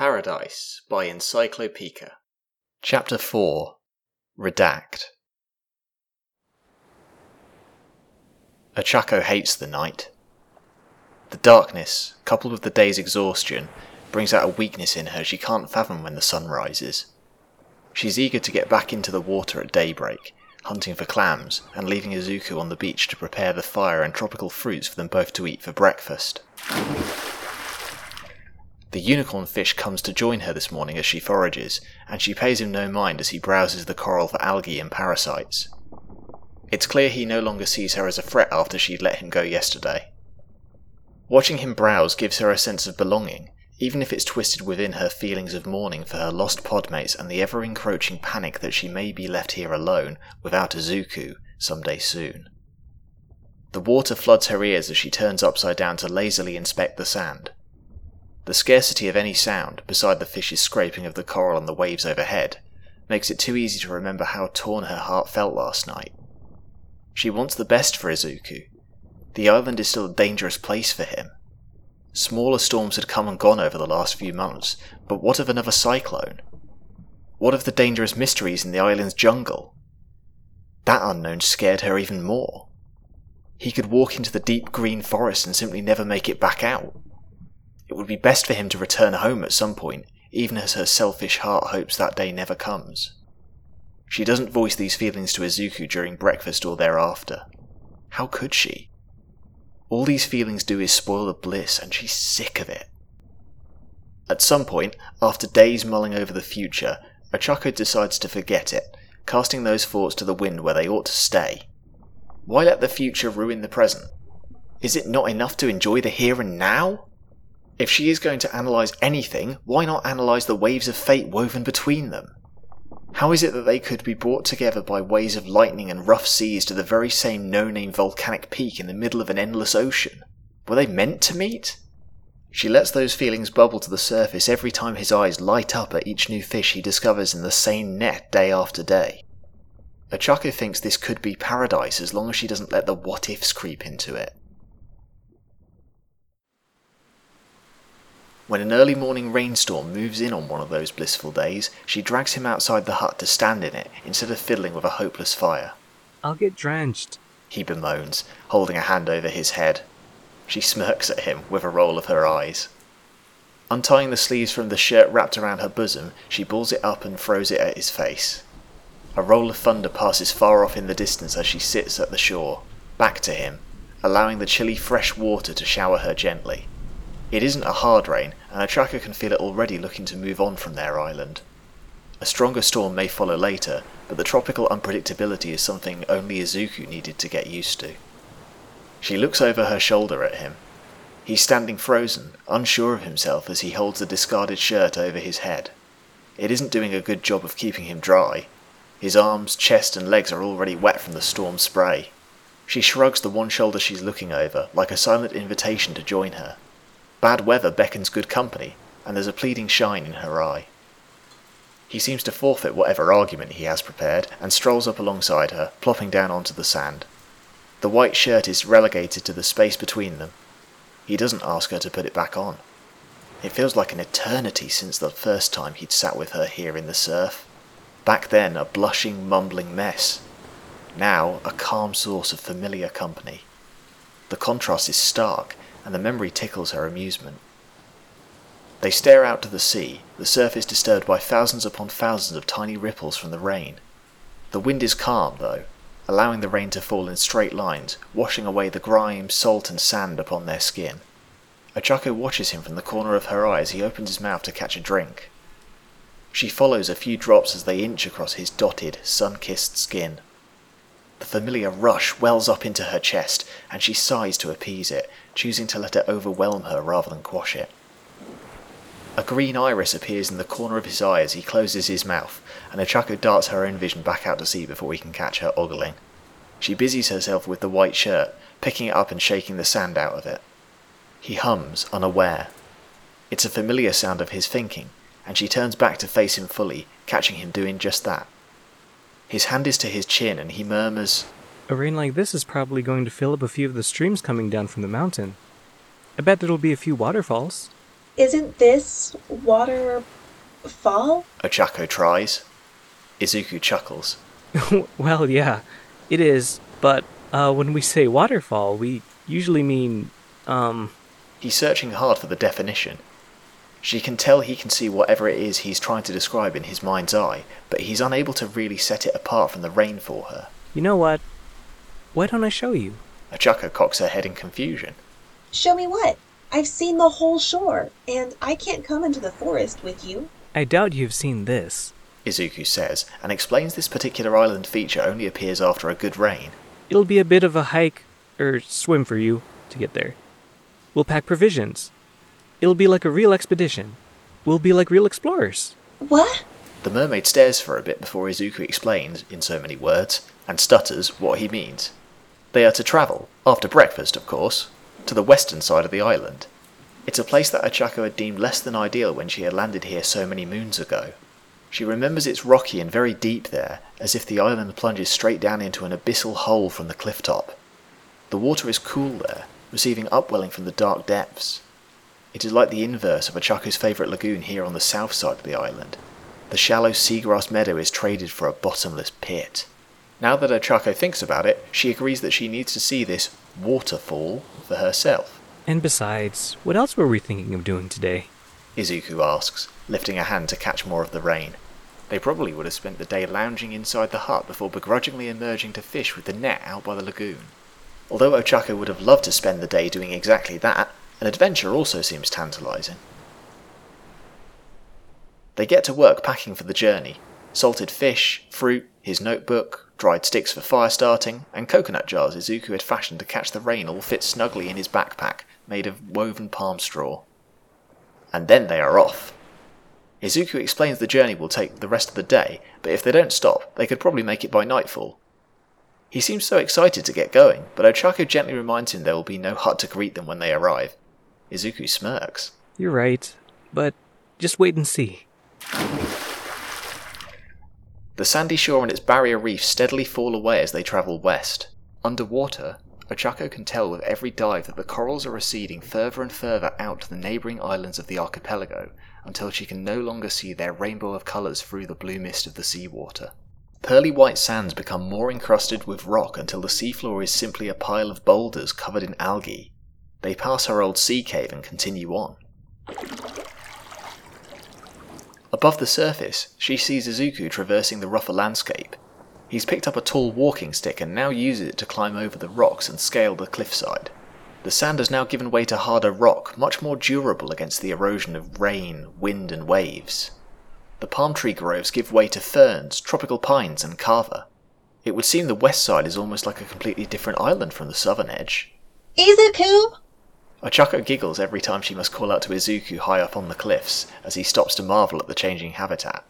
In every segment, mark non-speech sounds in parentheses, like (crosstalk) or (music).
Paradise by Encyclopedia. Chapter 4 Redact. Ochako hates the night. The darkness, coupled with the day's exhaustion, brings out a weakness in her she can't fathom when the sun rises. She's eager to get back into the water at daybreak, hunting for clams and leaving Izuku on the beach to prepare the fire and tropical fruits for them both to eat for breakfast. The unicorn fish comes to join her this morning as she forages, and she pays him no mind as he browses the coral for algae and parasites. It's clear he no longer sees her as a threat after she'd let him go yesterday. Watching him browse gives her a sense of belonging, even if it's twisted within her feelings of mourning for her lost podmates and the ever encroaching panic that she may be left here alone without Izuku someday soon. The water floods her ears as she turns upside down to lazily inspect the sand. The scarcity of any sound, beside the fish's scraping of the coral on the waves overhead, makes it too easy to remember how torn her heart felt last night. She wants the best for Izuku. The island is still a dangerous place for him. Smaller storms had come and gone over the last few months, but what of another cyclone? What of the dangerous mysteries in the island's jungle? That unknown scared her even more. He could walk into the deep green forest and simply never make it back out. It would be best for him to return home at some point, even as her selfish heart hopes that day never comes. She doesn't voice these feelings to Izuku during breakfast or thereafter. How could she? All these feelings do is spoil the bliss, and she's sick of it. At some point, after days mulling over the future, Ochako decides to forget it, casting those thoughts to the wind where they ought to stay. Why let the future ruin the present? Is it not enough to enjoy the here and now? If she is going to analyse anything, why not analyse the waves of fate woven between them? How is it that they could be brought together by ways of lightning and rough seas to the very same no name volcanic peak in the middle of an endless ocean? Were they meant to meet? She lets those feelings bubble to the surface every time his eyes light up at each new fish he discovers in the same net day after day. Ochako thinks this could be paradise as long as she doesn't let the what ifs creep into it. When an early morning rainstorm moves in on one of those blissful days, she drags him outside the hut to stand in it instead of fiddling with a hopeless fire. I'll get drenched, he bemoans, holding a hand over his head. She smirks at him with a roll of her eyes. Untying the sleeves from the shirt wrapped around her bosom, she balls it up and throws it at his face. A roll of thunder passes far off in the distance as she sits at the shore, back to him, allowing the chilly fresh water to shower her gently. It isn't a hard rain, and Ochako can feel it already looking to move on from their island. A stronger storm may follow later, but the tropical unpredictability is something only Izuku needed to get used to. She looks over her shoulder at him. He's standing frozen, unsure of himself as he holds the discarded shirt over his head. It isn't doing a good job of keeping him dry. His arms, chest, and legs are already wet from the storm spray. She shrugs the one shoulder she's looking over, like a silent invitation to join her. Bad weather beckons good company, and there's a pleading shine in her eye. He seems to forfeit whatever argument he has prepared and strolls up alongside her, plopping down onto the sand. The white shirt is relegated to the space between them. He doesn't ask her to put it back on. It feels like an eternity since the first time he'd sat with her here in the surf. Back then, a blushing, mumbling mess. Now, a calm source of familiar company. The contrast is stark, and the memory tickles her amusement. They stare out to the sea, the surface disturbed by thousands upon thousands of tiny ripples from the rain. The wind is calm, though, allowing the rain to fall in straight lines, washing away the grime, salt, and sand upon their skin. Ochako watches him from the corner of her eye as he opens his mouth to catch a drink. She follows a few drops as they inch across his dotted, sun kissed skin. The familiar rush wells up into her chest, and she sighs to appease it, choosing to let it overwhelm her rather than quash it. A green iris appears in the corner of his eye as he closes his mouth, and Ochako darts her own vision back out to sea before he can catch her ogling. She busies herself with the white shirt, picking it up and shaking the sand out of it. He hums, unaware. It's a familiar sound of his thinking, and she turns back to face him fully, catching him doing just that. His hand is to his chin, and he murmurs, A rain like this is probably going to fill up a few of the streams coming down from the mountain. I bet there'll be a few waterfalls. Isn't this waterfall? Ochako tries. Izuku chuckles. (laughs) well, yeah, it is. But uh, when we say waterfall, we usually mean, um, He's searching hard for the definition. She can tell he can see whatever it is he's trying to describe in his mind's eye, but he's unable to really set it apart from the rain for her. you know what? Why don't I show you? Ochako cocks her head in confusion. Show me what? I've seen the whole shore, and I can't come into the forest with you. I doubt you've seen this. Izuku says, and explains this particular island feature only appears after a good rain. It'll be a bit of a hike, or swim for you, to get there. We'll pack provisions. It'll be like a real expedition. We'll be like real explorers. What? The mermaid stares for a bit before Izuku explains, in so many words, and stutters what he means. They are to travel, after breakfast, of course, to the western side of the island. It's a place that Ochako had deemed less than ideal when she had landed here so many moons ago. She remembers it's rocky and very deep there, as if the island plunges straight down into an abyssal hole from the cliff top. The water is cool there, receiving upwelling from the dark depths. It is like the inverse of Ochako's favourite lagoon here on the south side of the island. The shallow seagrass meadow is traded for a bottomless pit. Now that Ochako thinks about it, she agrees that she needs to see this waterfall for herself. And besides, what else were we thinking of doing today? Izuku asks, lifting a hand to catch more of the rain. They probably would have spent the day lounging inside the hut before begrudgingly emerging to fish with the net out by the lagoon. Although Ochako would have loved to spend the day doing exactly that, an adventure also seems tantalizing. They get to work packing for the journey. Salted fish, fruit, his notebook, dried sticks for fire starting, and coconut jars Izuku had fashioned to catch the rain all fit snugly in his backpack, made of woven palm straw. And then they are off. Izuku explains the journey will take the rest of the day, but if they don't stop, they could probably make it by nightfall. He seems so excited to get going, but Ochako gently reminds him there will be no hut to greet them when they arrive. Izuku smirks. You're right, but just wait and see. The sandy shore and its barrier reef steadily fall away as they travel west. Underwater, Ochako can tell with every dive that the corals are receding further and further out to the neighbouring islands of the archipelago until she can no longer see their rainbow of colours through the blue mist of the seawater. Pearly white sands become more encrusted with rock until the seafloor is simply a pile of boulders covered in algae. They pass her old sea cave and continue on. Above the surface, she sees Izuku traversing the rougher landscape. He's picked up a tall walking stick and now uses it to climb over the rocks and scale the cliffside. The sand has now given way to harder rock, much more durable against the erosion of rain, wind, and waves. The palm tree groves give way to ferns, tropical pines, and kava. It would seem the west side is almost like a completely different island from the southern edge. Izuku? Ochako giggles every time she must call out to Izuku high up on the cliffs as he stops to marvel at the changing habitat.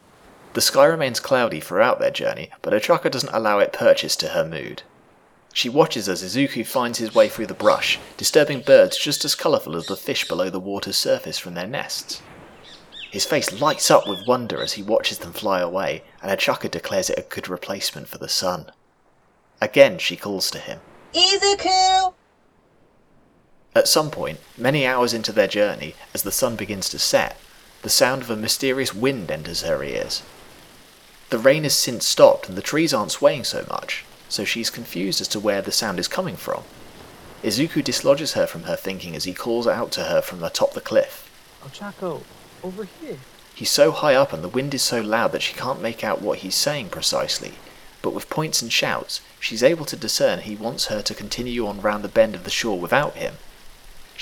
The sky remains cloudy throughout their journey, but Ochako doesn't allow it purchase to her mood. She watches as Izuku finds his way through the brush, disturbing birds just as colourful as the fish below the water's surface from their nests. His face lights up with wonder as he watches them fly away, and Ochako declares it a good replacement for the sun. Again she calls to him. Izuku? At some point, many hours into their journey, as the sun begins to set, the sound of a mysterious wind enters her ears. The rain has since stopped and the trees aren't swaying so much, so she's confused as to where the sound is coming from. Izuku dislodges her from her thinking as he calls out to her from atop the cliff. Ochako, over here. He's so high up and the wind is so loud that she can't make out what he's saying precisely, but with points and shouts, she's able to discern he wants her to continue on round the bend of the shore without him.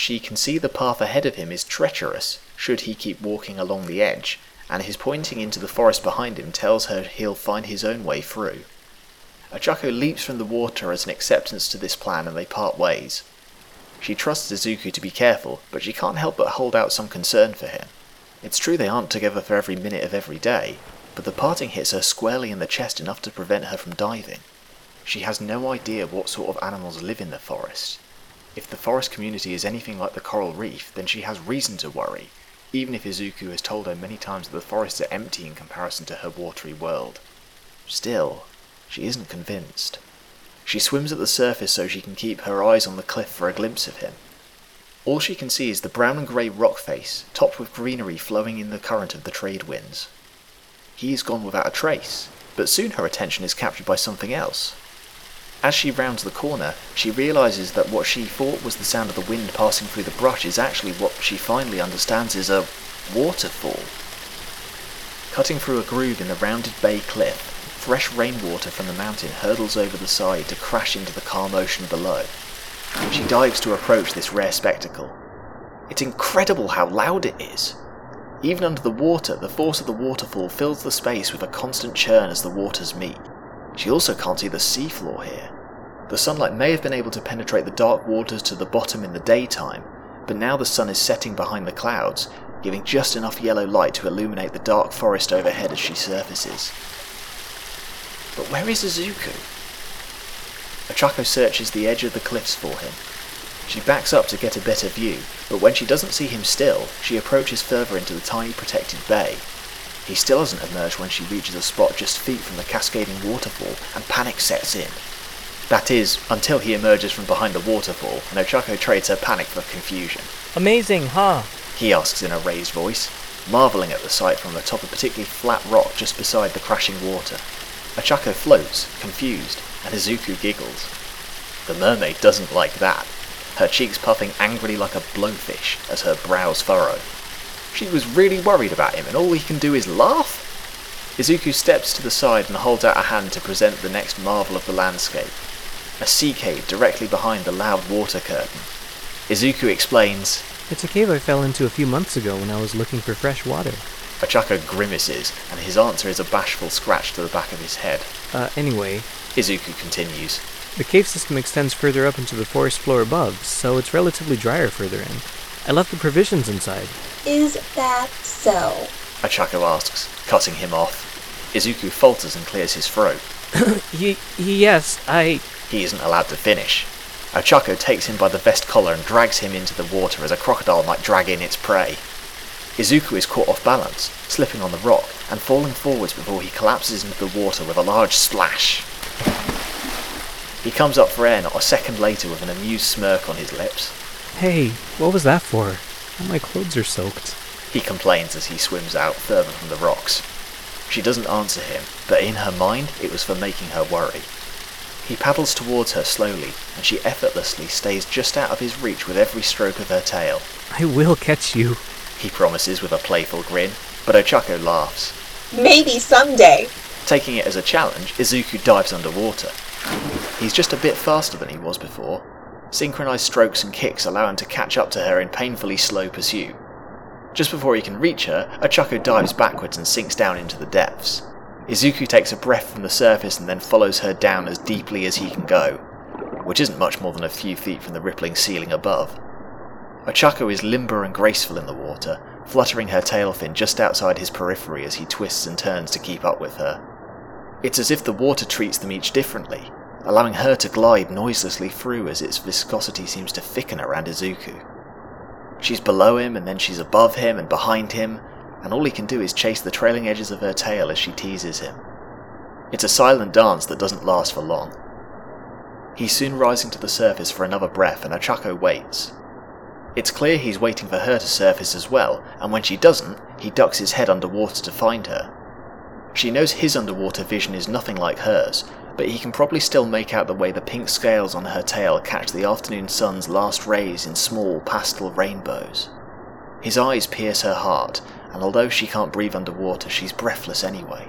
She can see the path ahead of him is treacherous should he keep walking along the edge, and his pointing into the forest behind him tells her he'll find his own way through. Ochako leaps from the water as an acceptance to this plan and they part ways. She trusts Izuku to be careful, but she can't help but hold out some concern for him. It's true they aren't together for every minute of every day, but the parting hits her squarely in the chest enough to prevent her from diving. She has no idea what sort of animals live in the forest. If the forest community is anything like the coral reef, then she has reason to worry, even if Izuku has told her many times that the forests are empty in comparison to her watery world. Still, she isn't convinced. She swims at the surface so she can keep her eyes on the cliff for a glimpse of him. All she can see is the brown and grey rock face, topped with greenery flowing in the current of the trade winds. He is gone without a trace, but soon her attention is captured by something else. As she rounds the corner, she realizes that what she thought was the sound of the wind passing through the brush is actually what she finally understands is a waterfall. Cutting through a groove in the rounded bay cliff, fresh rainwater from the mountain hurtles over the side to crash into the calm ocean below. She dives to approach this rare spectacle. It's incredible how loud it is. Even under the water, the force of the waterfall fills the space with a constant churn as the waters meet. She also can't see the seafloor here. The sunlight may have been able to penetrate the dark waters to the bottom in the daytime, but now the sun is setting behind the clouds, giving just enough yellow light to illuminate the dark forest overhead as she surfaces. But where is Izuku? Ochako searches the edge of the cliffs for him. She backs up to get a better view, but when she doesn't see him still, she approaches further into the tiny protected bay. He still hasn't emerged when she reaches a spot just feet from the cascading waterfall, and panic sets in. That is, until he emerges from behind the waterfall, and Ochako trades her panic for confusion. Amazing, huh? He asks in a raised voice, marvelling at the sight from atop a particularly flat rock just beside the crashing water. Ochako floats, confused, and Izuku giggles. The mermaid doesn't like that, her cheeks puffing angrily like a blowfish as her brows furrow. She was really worried about him, and all he can do is laugh? Izuku steps to the side and holds out a hand to present the next marvel of the landscape a sea cave directly behind the loud water curtain. Izuku explains, It's a cave I fell into a few months ago when I was looking for fresh water. Ochako grimaces, and his answer is a bashful scratch to the back of his head. Uh, anyway, Izuku continues, the cave system extends further up into the forest floor above, so it's relatively drier further in. I left the provisions inside. Is that so? Ochako asks, cutting him off. Izuku falters and clears his throat. (laughs) Y- yes, I. He isn't allowed to finish. Ochako takes him by the vest collar and drags him into the water as a crocodile might drag in its prey. Izuku is caught off balance, slipping on the rock and falling forwards before he collapses into the water with a large splash. He comes up for air not a second later with an amused smirk on his lips. Hey, what was that for? All my clothes are soaked. He complains as he swims out further from the rocks. She doesn't answer him, but in her mind it was for making her worry. He paddles towards her slowly, and she effortlessly stays just out of his reach with every stroke of her tail. I will catch you. He promises with a playful grin, but Ochako laughs. Maybe someday. Taking it as a challenge, Izuku dives underwater. He's just a bit faster than he was before. Synchronized strokes and kicks allow him to catch up to her in painfully slow pursuit. Just before he can reach her, Ochako dives backwards and sinks down into the depths. Izuku takes a breath from the surface and then follows her down as deeply as he can go, which isn't much more than a few feet from the rippling ceiling above. Ochako is limber and graceful in the water, fluttering her tail fin just outside his periphery as he twists and turns to keep up with her. It's as if the water treats them each differently, allowing her to glide noiselessly through as its viscosity seems to thicken around Izuku. She's below him, and then she's above him and behind him, and all he can do is chase the trailing edges of her tail as she teases him. It's a silent dance that doesn't last for long. He's soon rising to the surface for another breath, and Ochako waits. It's clear he's waiting for her to surface as well, and when she doesn't, he ducks his head underwater to find her. She knows his underwater vision is nothing like hers, but he can probably still make out the way the pink scales on her tail catch the afternoon sun's last rays in small pastel rainbows. His eyes pierce her heart, and although she can't breathe underwater, she's breathless anyway.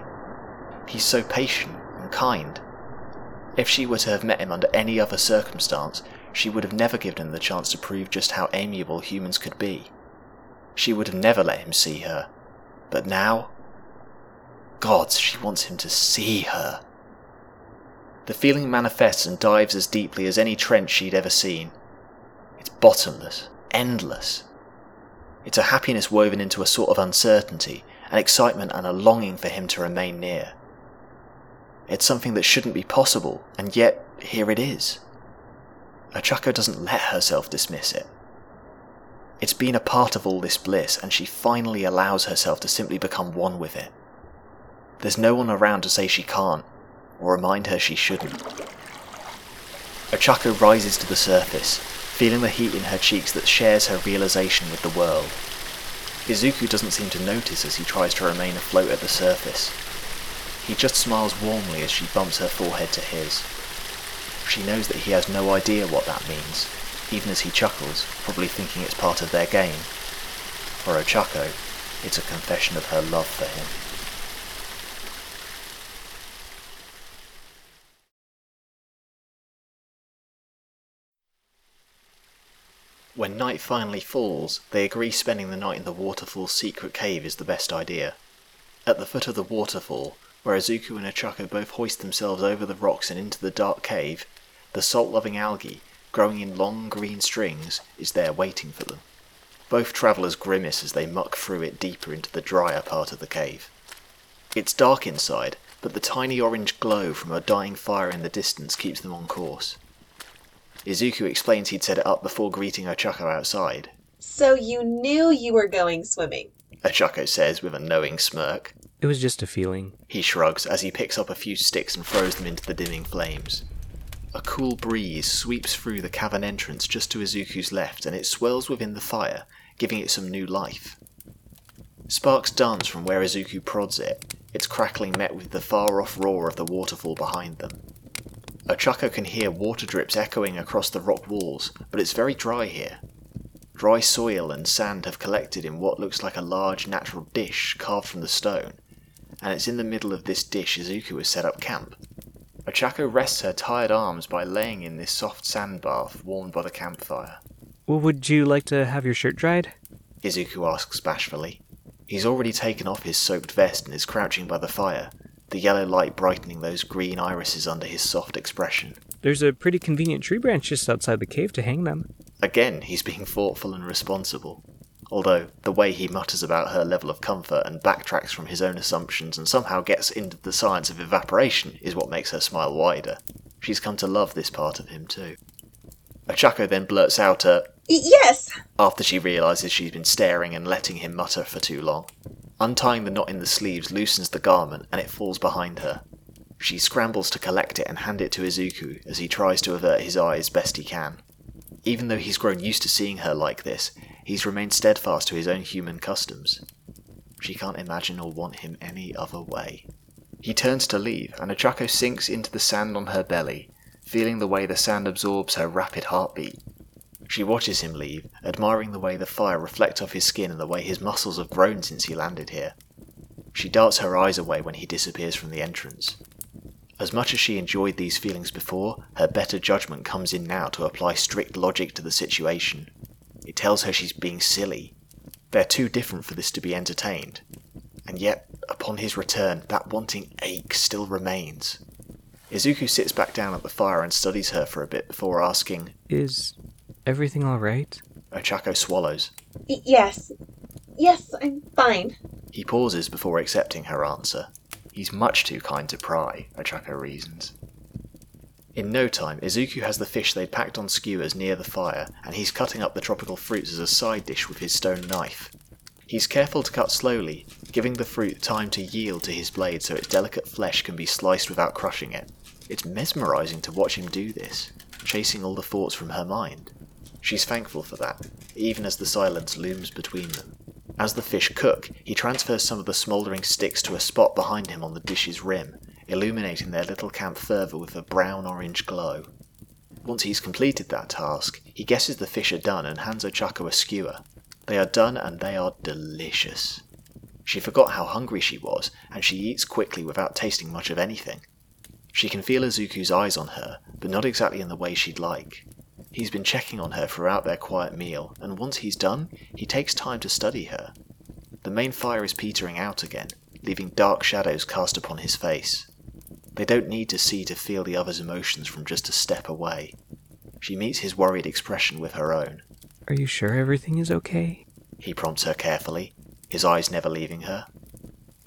He's so patient and kind. If she were to have met him under any other circumstance, she would have never given him the chance to prove just how amiable humans could be. She would have never let him see her. But now, gods, she wants him to see her. The feeling manifests and dives as deeply as any trench she'd ever seen. It's bottomless, endless. It's a happiness woven into a sort of uncertainty, an excitement and a longing for him to remain near. It's something that shouldn't be possible, and yet here it is. Ochako doesn't let herself dismiss it. It's been a part of all this bliss, and she finally allows herself to simply become one with it. There's no one around to say she can't, or remind her she shouldn't. Ochako rises to the surface, feeling the heat in her cheeks that shares her realization with the world. Izuku doesn't seem to notice as he tries to remain afloat at the surface. He just smiles warmly as she bumps her forehead to his. She knows that he has no idea what that means, even as he chuckles, probably thinking it's part of their game. For Ochako, it's a confession of her love for him. When night finally falls, they agree spending the night in the waterfall's secret cave is the best idea. At the foot of the waterfall, where Izuku and Ochako both hoist themselves over the rocks and into the dark cave, the salt loving algae, growing in long green strings, is there waiting for them. Both travellers grimace as they muck through it deeper into the drier part of the cave. It's dark inside, but the tiny orange glow from a dying fire in the distance keeps them on course. Izuku explains he'd set it up before greeting Ochako outside. So you knew you were going swimming. Ochako says with a knowing smirk. It was just a feeling. He shrugs as he picks up a few sticks and throws them into the dimming flames. A cool breeze sweeps through the cavern entrance just to Izuku's left and it swirls within the fire, giving it some new life. Sparks dance from where Izuku prods it, its crackling met with the far off roar of the waterfall behind them. Ochako can hear water drips echoing across the rock walls, but it's very dry here. Dry soil and sand have collected in what looks like a large natural dish carved from the stone, and it's in the middle of this dish Izuku has set up camp. Ochako rests her tired arms by laying in this soft sand bath warmed by the campfire. Well, would you like to have your shirt dried? Izuku asks bashfully. He's already taken off his soaked vest and is crouching by the fire, the yellow light brightening those green irises under his soft expression. There's a pretty convenient tree branch just outside the cave to hang them. Again, he's being thoughtful and responsible. Although, the way he mutters about her level of comfort and backtracks from his own assumptions and somehow gets into the science of evaporation is what makes her smile wider. She's come to love this part of him too. Ochako then blurts out a yes! after she realizes she's been staring and letting him mutter for too long. Untying the knot in the sleeves loosens the garment and it falls behind her. She scrambles to collect it and hand it to Izuku as he tries to avert his eyes best he can. Even though he's grown used to seeing her like this, he's remained steadfast to his own human customs. She can't imagine or want him any other way. He turns to leave, and Ochako sinks into the sand on her belly, feeling the way the sand absorbs her rapid heartbeat. She watches him leave, admiring the way the fire reflects off his skin and the way his muscles have grown since he landed here. She darts her eyes away when he disappears from the entrance. As much as she enjoyed these feelings before, her better judgment comes in now to apply strict logic to the situation. It tells her she's being silly. They're too different for this to be entertained. And yet, upon his return, that wanting ache still remains. Izuku sits back down at the fire and studies her for a bit before asking, Is everything alright? Ochako swallows. Y- yes. Yes, I'm fine. He pauses before accepting her answer. He's much too kind to pry, Ochako reasons. In no time, Izuku has the fish they'd packed on skewers near the fire, and he's cutting up the tropical fruits as a side dish with his stone knife. He's careful to cut slowly, giving the fruit time to yield to his blade so its delicate flesh can be sliced without crushing it. It's mesmerizing to watch him do this, chasing all the thoughts from her mind. She's thankful for that, even as the silence looms between them. As the fish cook, he transfers some of the smouldering sticks to a spot behind him on the dish's rim, illuminating their little camp further with a brown orange glow. Once he's completed that task, he guesses the fish are done and hands Ochako a skewer. They are done and they are delicious. She forgot how hungry she was, and she eats quickly without tasting much of anything. She can feel Izuku's eyes on her, but not exactly in the way she'd like. He's been checking on her throughout their quiet meal, and once he's done, he takes time to study her. The main fire is petering out again, leaving dark shadows cast upon his face. They don't need to see to feel the other's emotions from just a step away. She meets his worried expression with her own. Are you sure everything is okay? He prompts her carefully, his eyes never leaving her.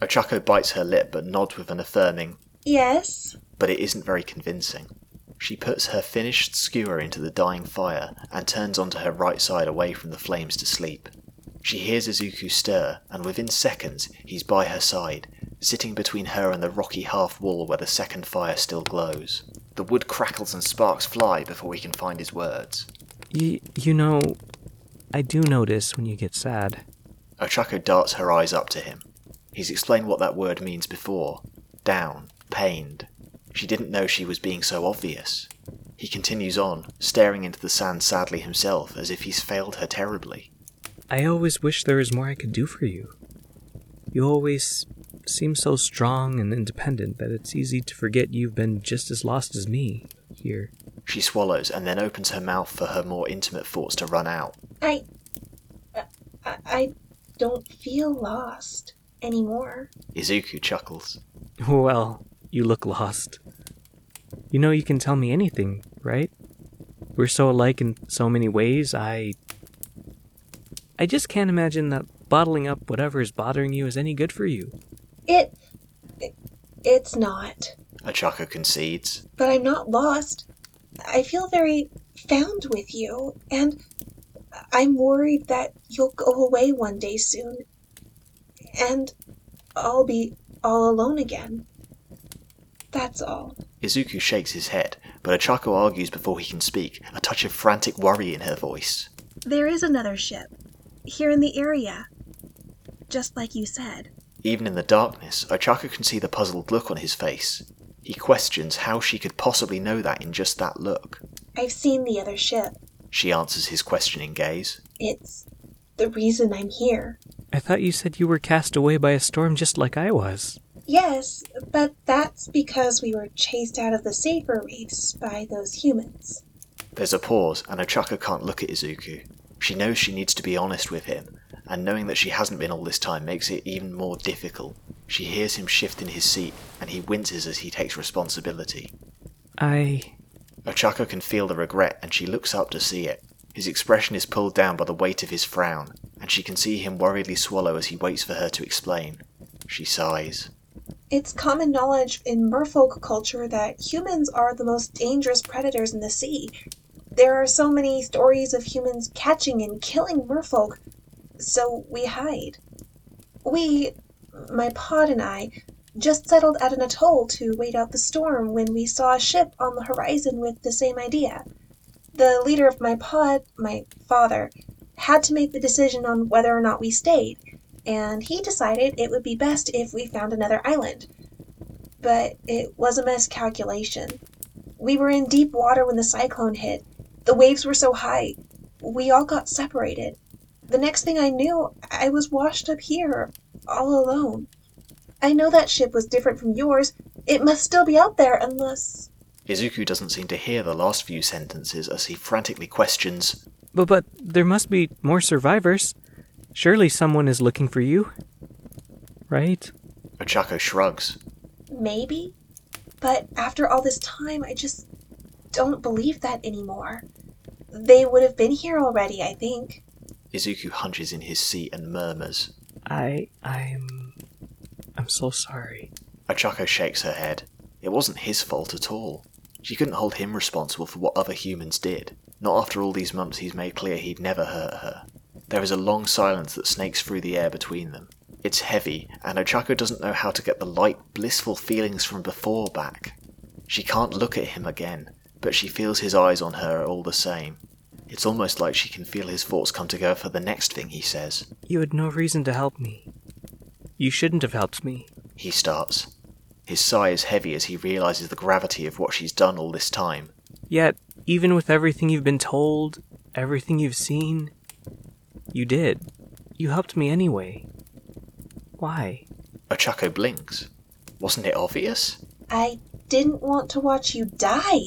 Ochako bites her lip but nods with an affirming, Yes? but it isn't very convincing. She puts her finished skewer into the dying fire and turns onto her right side away from the flames to sleep. She hears Izuku stir, and within seconds he's by her side, sitting between her and the rocky half wall where the second fire still glows. The wood crackles and sparks fly before he can find his words. Y- you know, I do notice when you get sad. Ochako darts her eyes up to him. He's explained what that word means before down, pained. She didn't know she was being so obvious. He continues on, staring into the sand sadly himself, as if he's failed her terribly. I always wish there was more I could do for you. You always seem so strong and independent that it's easy to forget you've been just as lost as me here. She swallows and then opens her mouth for her more intimate thoughts to run out. I, I, I don't feel lost anymore. Izuku chuckles. Well, you look lost. You know you can tell me anything, right? We're so alike in so many ways, I. I just can't imagine that bottling up whatever is bothering you is any good for you. It, it it's not. Ochako concedes. But I'm not lost. I feel very found with you, and I'm worried that you'll go away one day soon, and I'll be all alone again. That's all. Izuku shakes his head, but Ochako argues before he can speak, a touch of frantic worry in her voice. There is another ship here in the area, just like you said. Even in the darkness, Ochako can see the puzzled look on his face. He questions how she could possibly know that in just that look. I've seen the other ship. She answers his questioning gaze. It's the reason I'm here. I thought you said you were cast away by a storm just like I was. Yes, but that's because we were chased out of the safer reefs by those humans. There's a pause, and Ochako can't look at Izuku. She knows she needs to be honest with him, and knowing that she hasn't been all this time makes it even more difficult. She hears him shift in his seat, and he winces as he takes responsibility. I. Ochako can feel the regret, and she looks up to see it. His expression is pulled down by the weight of his frown, and she can see him worriedly swallow as he waits for her to explain. She sighs. It's common knowledge in merfolk culture that humans are the most dangerous predators in the sea. There are so many stories of humans catching and killing merfolk, so we hide. We, my pod and I, just settled at an atoll to wait out the storm when we saw a ship on the horizon with the same idea. The leader of my pod, my father, had to make the decision on whether or not we stayed, and he decided it would be best if we found another island. But it was a miscalculation. We were in deep water when the cyclone hit. The waves were so high. We all got separated. The next thing I knew, I was washed up here, all alone. I know that ship was different from yours. It must still be out there unless. Izuku doesn't seem to hear the last few sentences as he frantically questions, But, but there must be more survivors. Surely someone is looking for you. Right? Ochako shrugs. Maybe? But after all this time, I just don't believe that anymore. They would have been here already, I think. Izuku hunches in his seat and murmurs. I. I'm. I'm so sorry. Ochako shakes her head. It wasn't his fault at all. She couldn't hold him responsible for what other humans did. Not after all these months he's made clear he'd never hurt her. There is a long silence that snakes through the air between them. It's heavy, and Ochako doesn't know how to get the light, blissful feelings from before back. She can't look at him again, but she feels his eyes on her all the same. It's almost like she can feel his thoughts come together for the next thing he says. You had no reason to help me. You shouldn't have helped me. He starts. His sigh is heavy as he realizes the gravity of what she's done all this time. Yet, even with everything you've been told, everything you've seen, you did. You helped me anyway. Why? Ochako blinks. Wasn't it obvious? I didn't want to watch you die.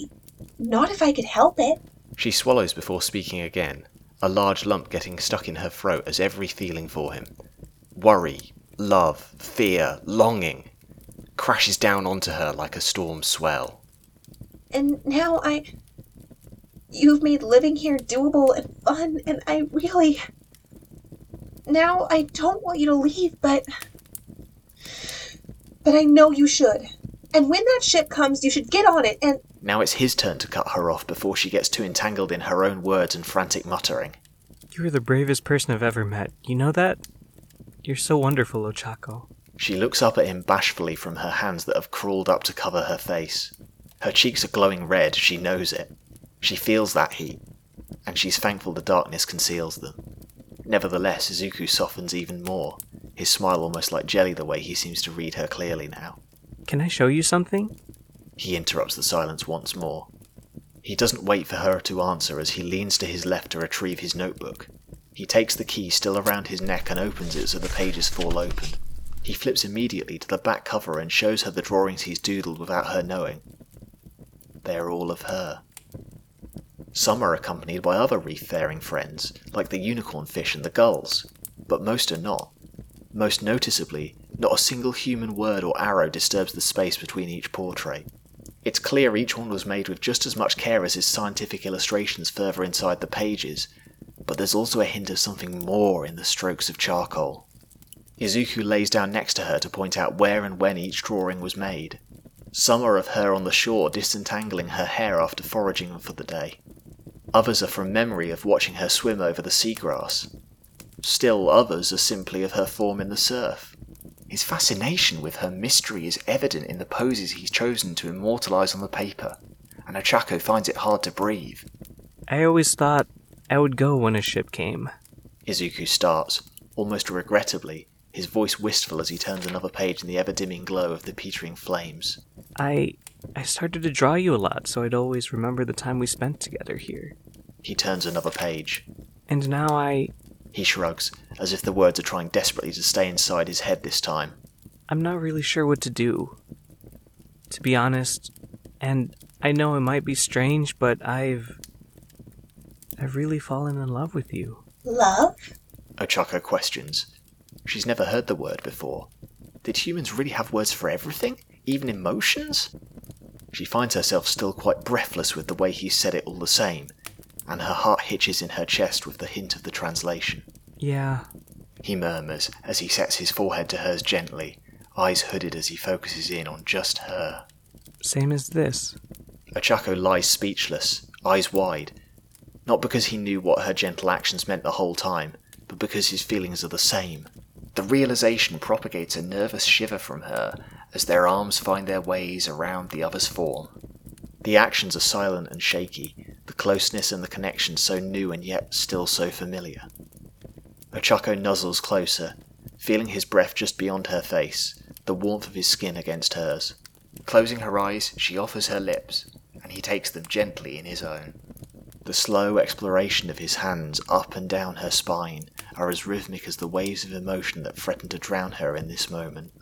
Not if I could help it. She swallows before speaking again, a large lump getting stuck in her throat as every feeling for him worry, love, fear, longing crashes down onto her like a storm swell. And now I. You've made living here doable and fun, and I really. Now I don't want you to leave, but. But I know you should. And when that ship comes, you should get on it and. Now it's his turn to cut her off before she gets too entangled in her own words and frantic muttering. You're the bravest person I've ever met. You know that? You're so wonderful, Ochako. She looks up at him bashfully from her hands that have crawled up to cover her face. Her cheeks are glowing red, she knows it. She feels that heat. and she's thankful the darkness conceals them. Nevertheless, Izuku softens even more, his smile almost like jelly the way he seems to read her clearly now. Can I show you something? He interrupts the silence once more. He doesn't wait for her to answer as he leans to his left to retrieve his notebook. He takes the key still around his neck and opens it so the pages fall open. He flips immediately to the back cover and shows her the drawings he's doodled without her knowing. They are all of her. Some are accompanied by other reef-faring friends, like the unicorn fish and the gulls, but most are not. Most noticeably, not a single human word or arrow disturbs the space between each portrait. It's clear each one was made with just as much care as his scientific illustrations further inside the pages, but there's also a hint of something more in the strokes of charcoal. Izuku lays down next to her to point out where and when each drawing was made. Some are of her on the shore disentangling her hair after foraging for the day. Others are from memory of watching her swim over the seagrass. Still others are simply of her form in the surf. His fascination with her mystery is evident in the poses he's chosen to immortalize on the paper, and Ochako finds it hard to breathe. I always thought I would go when a ship came. Izuku starts, almost regrettably, his voice wistful as he turns another page in the ever dimming glow of the petering flames. I I started to draw you a lot so I'd always remember the time we spent together here. He turns another page. And now I He shrugs, as if the words are trying desperately to stay inside his head this time. I'm not really sure what to do. To be honest, and I know it might be strange, but I've I've really fallen in love with you. Love? Ochako questions. She's never heard the word before. Did humans really have words for everything? Even emotions? She finds herself still quite breathless with the way he said it all the same, and her heart hitches in her chest with the hint of the translation. Yeah, He murmurs as he sets his forehead to hers gently, eyes hooded as he focuses in on just her. same as this. Ochako lies speechless, eyes wide, not because he knew what her gentle actions meant the whole time, but because his feelings are the same. The realization propagates a nervous shiver from her as their arms find their ways around the other's form. The actions are silent and shaky, the closeness and the connection so new and yet still so familiar. Ochako nuzzles closer, feeling his breath just beyond her face, the warmth of his skin against hers. Closing her eyes, she offers her lips, and he takes them gently in his own. The slow exploration of his hands up and down her spine are as rhythmic as the waves of emotion that threaten to drown her in this moment.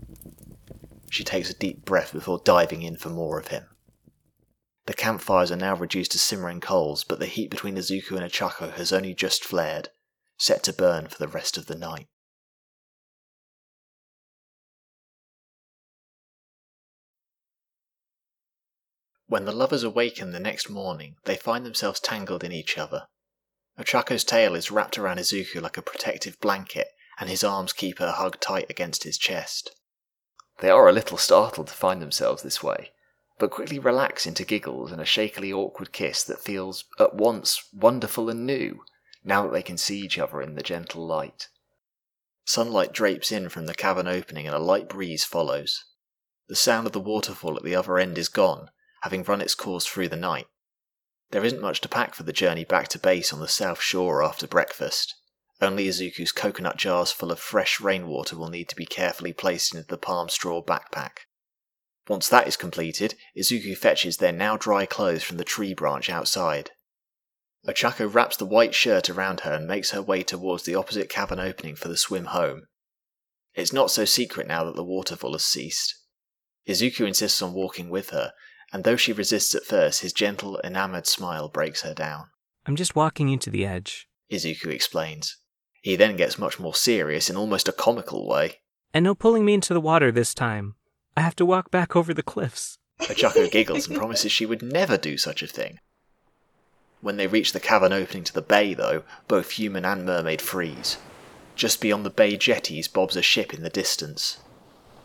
She takes a deep breath before diving in for more of him. The campfires are now reduced to simmering coals, but the heat between Izuku and Ochako has only just flared, set to burn for the rest of the night. When the lovers awaken the next morning, they find themselves tangled in each other. Ochako's tail is wrapped around Izuku like a protective blanket, and his arms keep her hugged tight against his chest. They are a little startled to find themselves this way, but quickly relax into giggles and a shakily awkward kiss that feels at once wonderful and new, now that they can see each other in the gentle light. Sunlight drapes in from the cabin opening and a light breeze follows. The sound of the waterfall at the other end is gone, having run its course through the night. There isn't much to pack for the journey back to base on the south shore after breakfast. Only Izuku's coconut jars full of fresh rainwater will need to be carefully placed into the palm straw backpack. Once that is completed, Izuku fetches their now dry clothes from the tree branch outside. Ochako wraps the white shirt around her and makes her way towards the opposite cabin opening for the swim home. It's not so secret now that the waterfall has ceased. Izuku insists on walking with her, and though she resists at first, his gentle, enamoured smile breaks her down. I'm just walking into the edge. Izuku explains. He then gets much more serious in almost a comical way. And no pulling me into the water this time. I have to walk back over the cliffs. Ochako giggles and promises she would never do such a thing. When they reach the cavern opening to the bay, though, both human and mermaid freeze. Just beyond the bay jetties bobs a ship in the distance.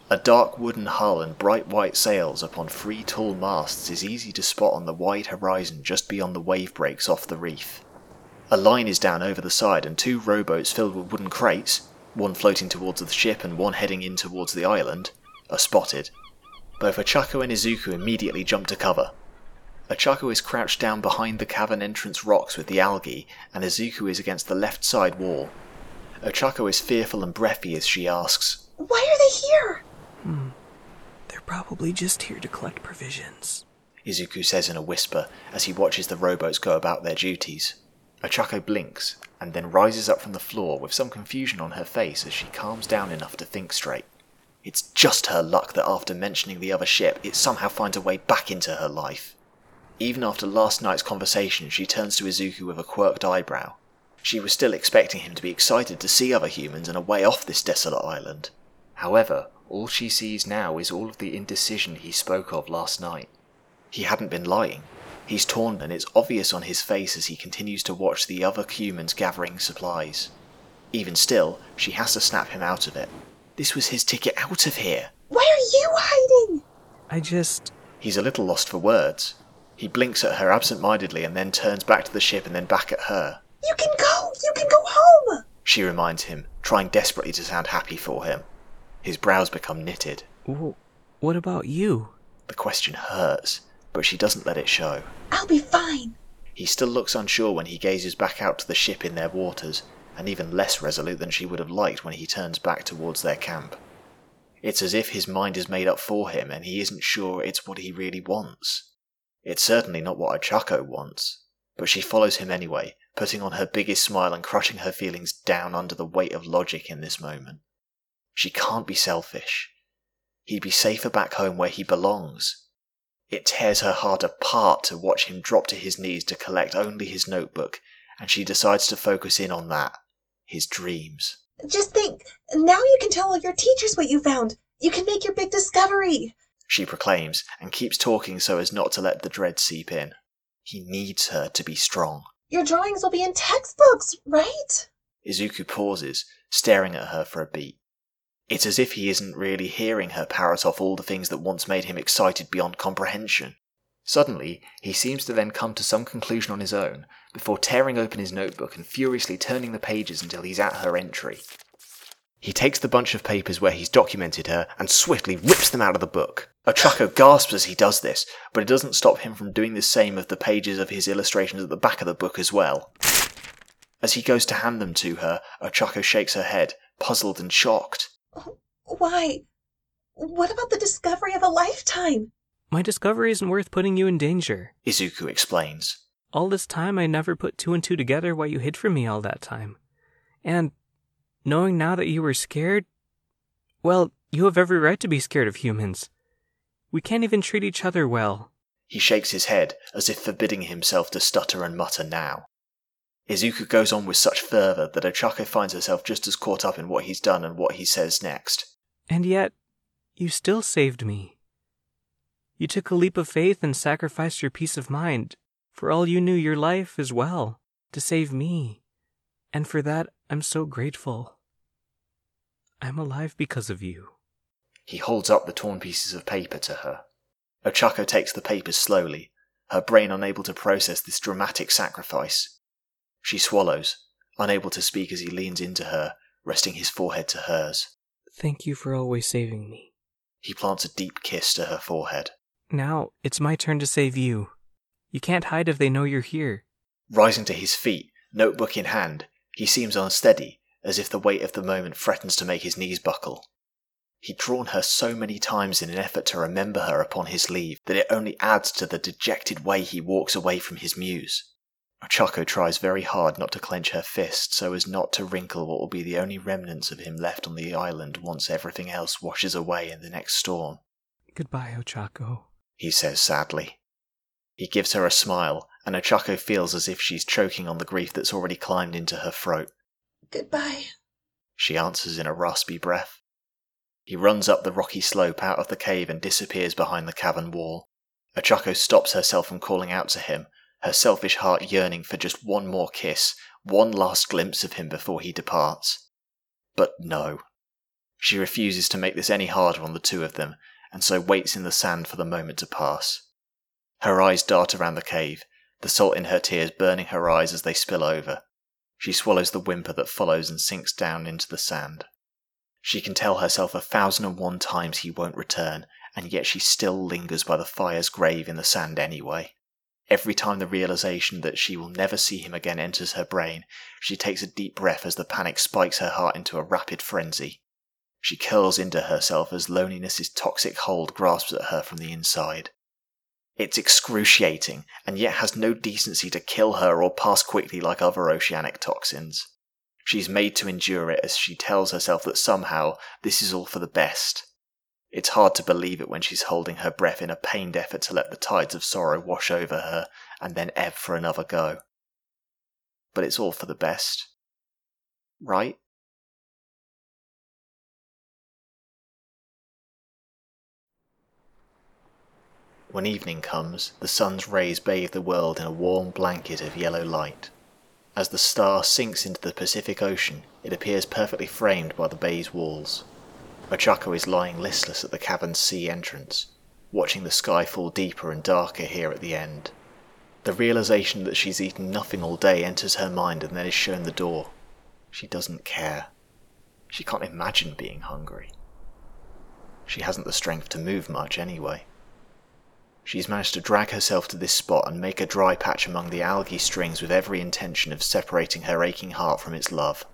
A dark wooden hull and bright white sails upon three tall masts is easy to spot on the wide horizon just beyond the wave breaks off the reef. A line is down over the side, and two rowboats filled with wooden crates, one floating towards the ship and one heading in towards the island, are spotted. Both Ochako and Izuku immediately jump to cover. Ochako is crouched down behind the cavern entrance rocks with the algae, and Izuku is against the left side wall. Ochako is fearful and breathy as she asks, Why are they here? Hmm. They're probably just here to collect provisions. Izuku says in a whisper as he watches the rowboats go about their duties. Ochako blinks and then rises up from the floor with some confusion on her face as she calms down enough to think straight. It's just her luck that after mentioning the other ship, it somehow finds a way back into her life. Even after last night's conversation, she turns to Izuku with a quirked eyebrow. She was still expecting him to be excited to see other humans and a way off this desolate island. However, all she sees now is all of the indecision he spoke of last night. He hadn't been lying. He's torn and it's obvious on his face as he continues to watch the other humans gathering supplies. Even still, she has to snap him out of it. This was his ticket out of here. Why are you hiding? I just. He's a little lost for words. He blinks at her absent mindedly and then turns back to the ship and then back at her. You can go! You can go home! She reminds him, trying desperately to sound happy for him. His brows become knitted. w- What about you? The question hurts, but she doesn't let it show. I'll be fine. He still looks unsure when he gazes back out to the ship in their waters, and even less resolute than she would have liked when he turns back towards their camp. It's as if his mind is made up for him and he isn't sure it's what he really wants. It's certainly not what Ochako wants, but she follows him anyway, putting on her biggest smile and crushing her feelings down under the weight of logic in this moment. She can't be selfish. He'd be safer back home where he belongs. It tears her heart apart to watch him drop to his knees to collect only his notebook, and she decides to focus in on that his dreams. Just think, now you can tell all your teachers what you found. You can make your big discovery. She proclaims, and keeps talking so as not to let the dread seep in. He needs her to be strong. Your drawings will be in textbooks, right? Izuku pauses, staring at her for a beat. It's as if he isn't really hearing her parrot off all the things that once made him excited beyond comprehension. Suddenly, he seems to then come to some conclusion on his own, before tearing open his notebook and furiously turning the pages until he's at her entry. He takes the bunch of papers where he's documented her and swiftly rips them out of the book. Ochako gasps as he does this, but it doesn't stop him from doing the same of the pages of his illustrations at the back of the book as well. As he goes to hand them to her, Ochako shakes her head, puzzled and shocked. Why? What about the discovery of a lifetime? My discovery isn't worth putting you in danger. Izuku explains. All this time, I never put two and two together why you hid from me all that time. And knowing now that you were scared, well, you have every right to be scared of humans. We can't even treat each other well. He shakes his head as if forbidding himself to stutter and mutter now. Izuku goes on with such fervour that Ochako finds herself just as caught up in what he's done and what he says next. And yet, you still saved me. You took a leap of faith and sacrificed your peace of mind, for all you knew your life as well, to save me. And for that, I'm so grateful. I'm alive because of you. He holds up the torn pieces of paper to her. Ochako takes the papers slowly, her brain unable to process this dramatic sacrifice. She swallows, unable to speak as he leans into her, resting his forehead to hers. Thank you for always saving me. He plants a deep kiss to her forehead. Now, it's my turn to save you. You can't hide if they know you're here. Rising to his feet, notebook in hand, he seems unsteady, as if the weight of the moment threatens to make his knees buckle. He'd drawn her so many times in an effort to remember her upon his leave that it only adds to the dejected way he walks away from his muse. Ochako tries very hard not to clench her fist so as not to wrinkle what will be the only remnants of him left on the island once everything else washes away in the next storm, Goodbye, Ochako. He says sadly. He gives her a smile, and Ochako feels as if she's choking on the grief that's already climbed into her throat. Goodbye. She answers in a raspy breath. He runs up the rocky slope out of the cave and disappears behind the cavern wall. Ochako stops herself from calling out to him, her selfish heart yearning for just one more kiss, one last glimpse of him before he departs. But no. She refuses to make this any harder on the two of them, and so waits in the sand for the moment to pass. Her eyes dart around the cave, the salt in her tears burning her eyes as they spill over. She swallows the whimper that follows and sinks down into the sand. She can tell herself a thousand and one times he won't return, and yet she still lingers by the fire's grave in the sand anyway. Every time the realization that she will never see him again enters her brain, she takes a deep breath as the panic spikes her heart into a rapid frenzy. She curls into herself as loneliness's toxic hold grasps at her from the inside. It's excruciating, and yet has no decency to kill her or pass quickly like other oceanic toxins. She's made to endure it as she tells herself that somehow this is all for the best. It's hard to believe it when she's holding her breath in a pained effort to let the tides of sorrow wash over her and then ebb for another go. But it's all for the best. Right? When evening comes, the sun's rays bathe the world in a warm blanket of yellow light. As the star sinks into the Pacific Ocean, it appears perfectly framed by the bay's walls. Ochako is lying listless at the cavern's sea entrance, watching the sky fall deeper and darker here at the end. The realization that she's eaten nothing all day enters her mind and then is shown the door. She doesn't care. She can't imagine being hungry. She hasn't the strength to move much anyway. She's managed to drag herself to this spot and make a dry patch among the algae strings with every intention of separating her aching heart from its love.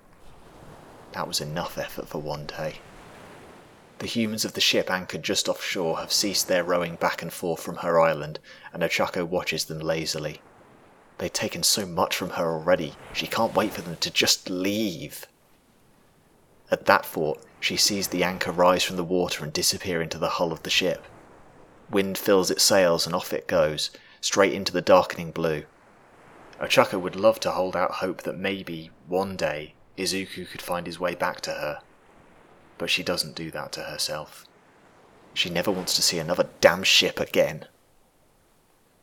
That was enough effort for one day. The humans of the ship anchored just offshore have ceased their rowing back and forth from her island, and Ochako watches them lazily. They've taken so much from her already, she can't wait for them to just leave. At that thought, she sees the anchor rise from the water and disappear into the hull of the ship. Wind fills its sails and off it goes, straight into the darkening blue. Ochako would love to hold out hope that maybe, one day, Izuku could find his way back to her. But she doesn't do that to herself. She never wants to see another damn ship again.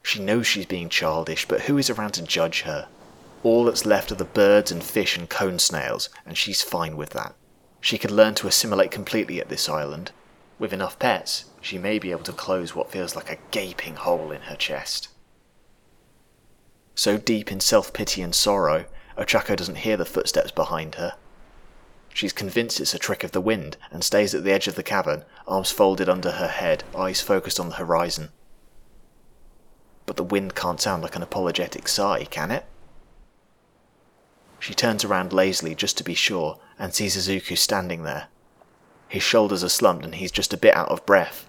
She knows she's being childish, but who is around to judge her? All that's left are the birds and fish and cone snails, and she's fine with that. She could learn to assimilate completely at this island. With enough pets, she may be able to close what feels like a gaping hole in her chest. So deep in self pity and sorrow, Ochako doesn't hear the footsteps behind her. She's convinced it's a trick of the wind and stays at the edge of the cavern, arms folded under her head, eyes focused on the horizon. But the wind can't sound like an apologetic sigh, can it? She turns around lazily just to be sure and sees Izuku standing there. His shoulders are slumped and he's just a bit out of breath.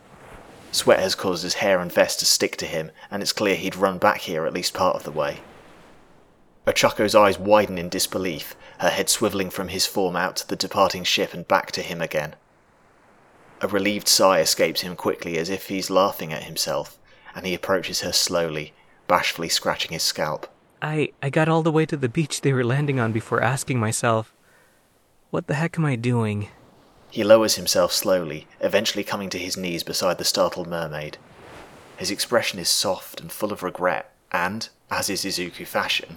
Sweat has caused his hair and vest to stick to him, and it's clear he'd run back here at least part of the way. Ochako's eyes widen in disbelief, her head swivelling from his form out to the departing ship and back to him again. A relieved sigh escapes him quickly as if he's laughing at himself, and he approaches her slowly, bashfully scratching his scalp. I, I got all the way to the beach they were landing on before asking myself, what the heck am I doing? He lowers himself slowly, eventually coming to his knees beside the startled mermaid. His expression is soft and full of regret, and, as is Izuku fashion,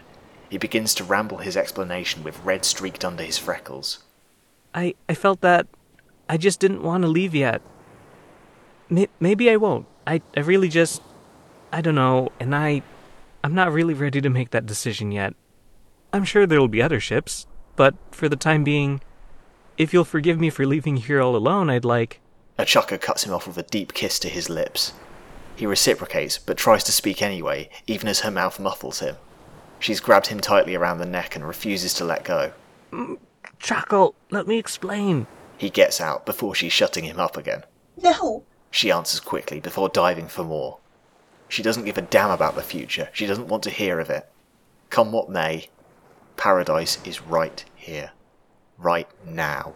he begins to ramble his explanation with red streaked under his freckles. I, I felt that I just didn't want to leave yet. M- maybe I won't. I, I really just. I don't know, and I. I'm not really ready to make that decision yet. I'm sure there'll be other ships, but for the time being, if you'll forgive me for leaving you here all alone, I'd like. Ochako cuts him off with a deep kiss to his lips. He reciprocates, but tries to speak anyway, even as her mouth muffles him. She's grabbed him tightly around the neck and refuses to let go. Mm, chuckle, let me explain. He gets out before she's shutting him up again. No! She answers quickly before diving for more. She doesn't give a damn about the future. She doesn't want to hear of it. Come what may, paradise is right here right now.